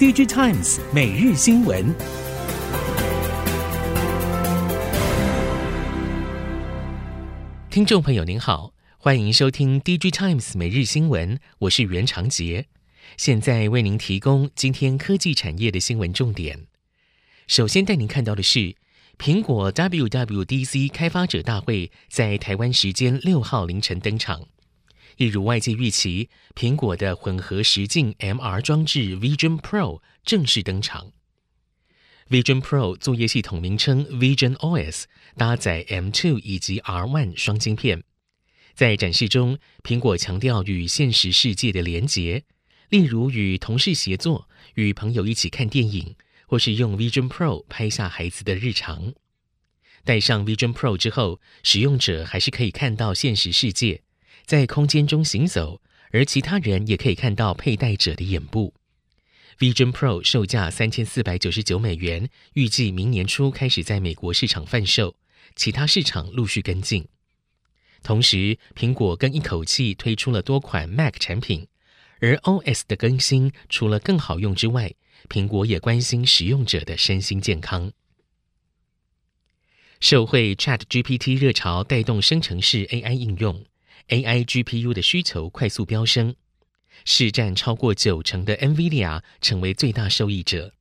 DG Times 每日新闻，听众朋友您好，欢迎收听 DG Times 每日新闻，我是袁长杰，现在为您提供今天科技产业的新闻重点。首先带您看到的是，苹果 WWDC 开发者大会在台湾时间六号凌晨登场。一如外界预期，苹果的混合实境 MR 装置 Vision Pro 正式登场。Vision Pro 作业系统名称 Vision OS，搭载 M2 以及 R1 双晶片。在展示中，苹果强调与现实世界的连结，例如与同事协作、与朋友一起看电影，或是用 Vision Pro 拍下孩子的日常。戴上 Vision Pro 之后，使用者还是可以看到现实世界。在空间中行走，而其他人也可以看到佩戴者的眼部。Vision Pro 售价三千四百九十九美元，预计明年初开始在美国市场贩售，其他市场陆续跟进。同时，苹果更一口气推出了多款 Mac 产品，而 OS 的更新除了更好用之外，苹果也关心使用者的身心健康。受惠 ChatGPT 热潮带动生成式 AI 应用。AI GPU 的需求快速飙升，市占超过九成的 NVIDIA 成为最大受益者。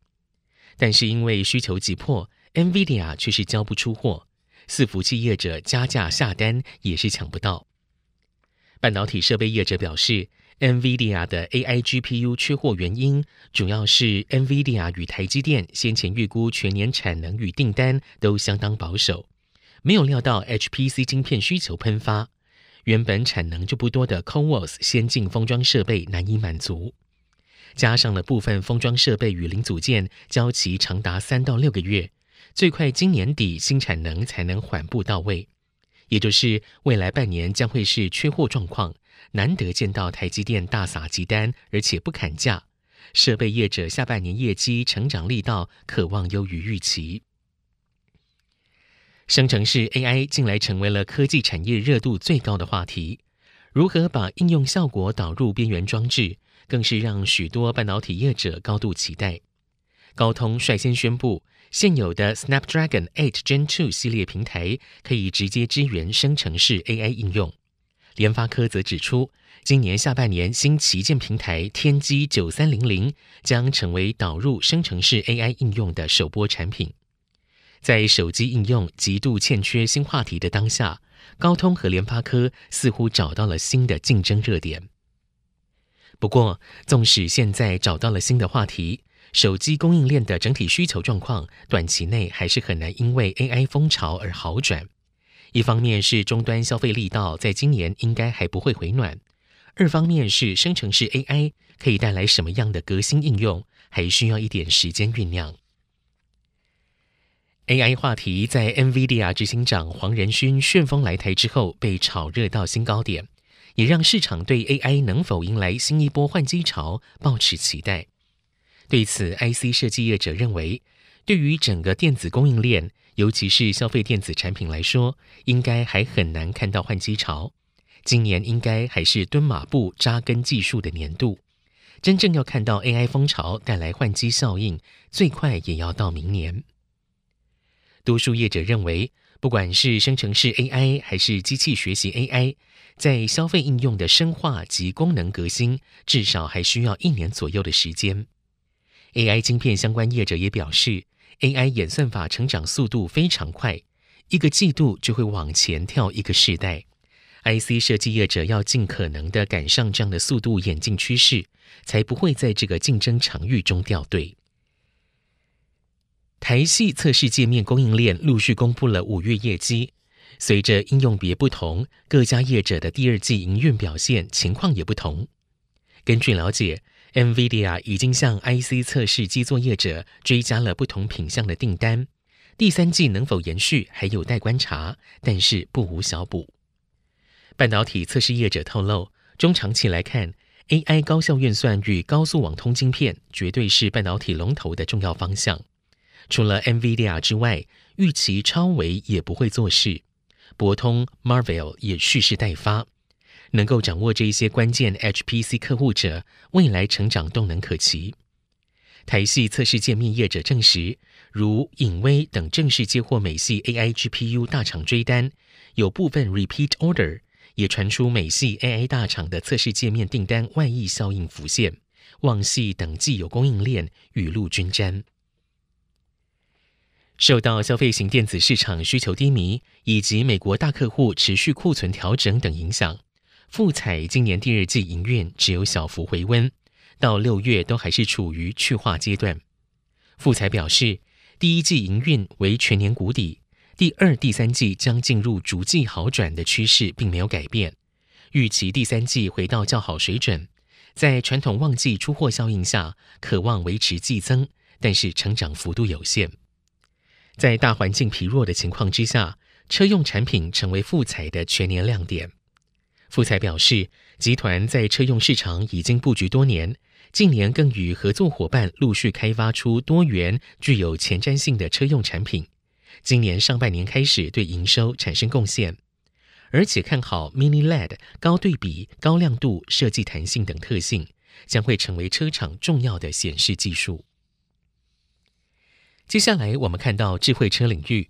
但是因为需求急迫，NVIDIA 却是交不出货，伺服器业者加价下单也是抢不到。半导体设备业者表示，NVIDIA 的 AI GPU 缺货原因，主要是 NVIDIA 与台积电先前预估全年产能与订单都相当保守，没有料到 HPC 晶片需求喷发。原本产能就不多的 CoWoS 先进封装设备难以满足，加上了部分封装设备与零组件交期长达三到六个月，最快今年底新产能才能缓步到位，也就是未来半年将会是缺货状况，难得见到台积电大撒急单，而且不砍价，设备业者下半年业绩成长力道可望优于预期。生成式 AI 近来成为了科技产业热度最高的话题。如何把应用效果导入边缘装置，更是让许多半导体业者高度期待。高通率先宣布，现有的 Snapdragon 8 Gen 2系列平台可以直接支援生成式 AI 应用。联发科则指出，今年下半年新旗舰平台天玑九三零零将成为导入生成式 AI 应用的首波产品。在手机应用极度欠缺新话题的当下，高通和联发科似乎找到了新的竞争热点。不过，纵使现在找到了新的话题，手机供应链的整体需求状况短期内还是很难因为 AI 风潮而好转。一方面是终端消费力道在今年应该还不会回暖，二方面是生成式 AI 可以带来什么样的革新应用，还需要一点时间酝酿。AI 话题在 NVIDIA 执行长黄仁勋旋风来台之后被炒热到新高点，也让市场对 AI 能否迎来新一波换机潮抱持期待。对此，IC 设计业者认为，对于整个电子供应链，尤其是消费电子产品来说，应该还很难看到换机潮。今年应该还是蹲马步扎根技术的年度，真正要看到 AI 风潮带来换机效应，最快也要到明年。多数业者认为，不管是生成式 AI 还是机器学习 AI，在消费应用的深化及功能革新，至少还需要一年左右的时间。AI 晶片相关业者也表示，AI 演算法成长速度非常快，一个季度就会往前跳一个世代。IC 设计业者要尽可能的赶上这样的速度演进趋势，才不会在这个竞争场域中掉队。台系测试界面供应链陆续公布了五月业绩，随着应用别不同，各家业者的第二季营运表现情况也不同。根据了解，NVIDIA 已经向 IC 测试基作业者追加了不同品项的订单，第三季能否延续还有待观察，但是不无小补。半导体测试业者透露，中长期来看，AI 高效运算与高速网通晶片绝对是半导体龙头的重要方向。除了 NVIDIA 之外，预期超微也不会做事，博通、Marvel 也蓄势待发，能够掌握这些关键 HPC 客户者，未来成长动能可期。台系测试界面业者证实，如影威等正式接获美系 AI GPU 大厂追单，有部分 repeat order，也传出美系 AI 大厂的测试界面订单外溢效应浮现，旺系等既有供应链雨露均沾。受到消费型电子市场需求低迷，以及美国大客户持续库存调整等影响，富彩今年第二季营运只有小幅回温。到六月都还是处于去化阶段。富彩表示，第一季营运为全年谷底，第二、第三季将进入逐季好转的趋势，并没有改变。预期第三季回到较好水准，在传统旺季出货效应下，可望维持季增，但是成长幅度有限。在大环境疲弱的情况之下，车用产品成为富彩的全年亮点。富彩表示，集团在车用市场已经布局多年。近年更与合作伙伴陆续开发出多元具有前瞻性的车用产品，今年上半年开始对营收产生贡献，而且看好 Mini LED 高对比、高亮度、设计弹性等特性，将会成为车厂重要的显示技术。接下来我们看到智慧车领域，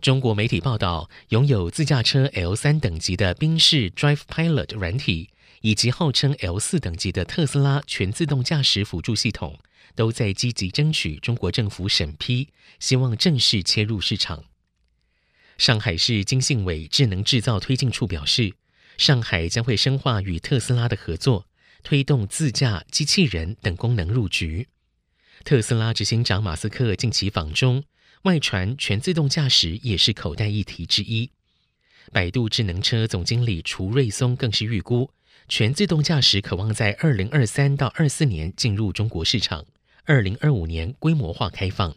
中国媒体报道，拥有自驾车 L3 等级的宾士 Drive Pilot 软体。以及号称 L 四等级的特斯拉全自动驾驶辅助系统，都在积极争取中国政府审批，希望正式切入市场。上海市经信委智能制造推进处表示，上海将会深化与特斯拉的合作，推动自驾机器人等功能入局。特斯拉执行长马斯克近期访中，外传全自动驾驶也是口袋议题之一。百度智能车总经理厨瑞松更是预估。全自动驾驶可望在二零二三到二四年进入中国市场，二零二五年规模化开放。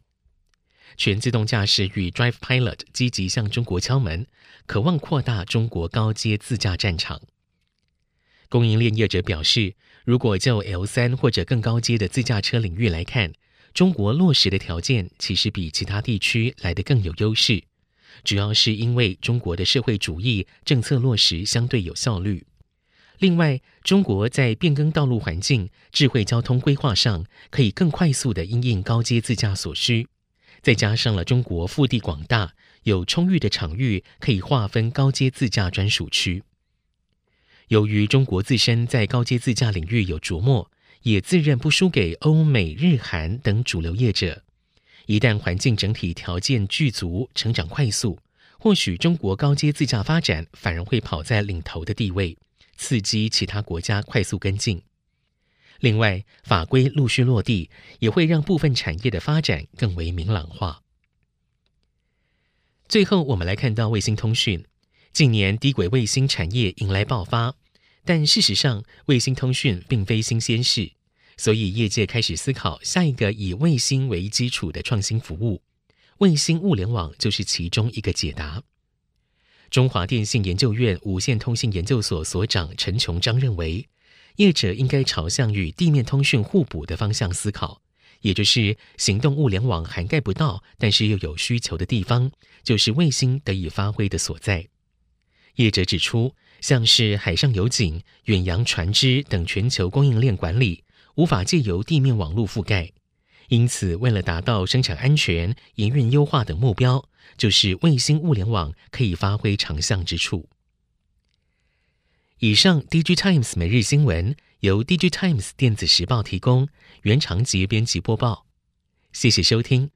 全自动驾驶与 Drive Pilot 积极向中国敲门，渴望扩大中国高阶自驾战场。供应链业者表示，如果就 L 三或者更高阶的自驾车领域来看，中国落实的条件其实比其他地区来得更有优势，主要是因为中国的社会主义政策落实相对有效率。另外，中国在变更道路环境、智慧交通规划上，可以更快速地因应高阶自驾所需。再加上了中国腹地广大，有充裕的场域，可以划分高阶自驾专属区。由于中国自身在高阶自驾领域有琢磨，也自认不输给欧美、日韩等主流业者。一旦环境整体条件具足，成长快速，或许中国高阶自驾发展反而会跑在领头的地位。刺激其他国家快速跟进。另外，法规陆续落地，也会让部分产业的发展更为明朗化。最后，我们来看到卫星通讯，近年低轨卫星产业迎来爆发，但事实上，卫星通讯并非新鲜事，所以业界开始思考下一个以卫星为基础的创新服务，卫星物联网就是其中一个解答。中华电信研究院无线通信研究所所长陈琼章认为，业者应该朝向与地面通讯互补的方向思考，也就是行动物联网涵盖不到，但是又有需求的地方，就是卫星得以发挥的所在。业者指出，像是海上油井、远洋船只等全球供应链管理，无法借由地面网络覆盖。因此，为了达到生产安全、营运优化等目标，就是卫星物联网可以发挥长项之处。以上，DG Times 每日新闻由 DG Times 电子时报提供，原长节编辑播报。谢谢收听。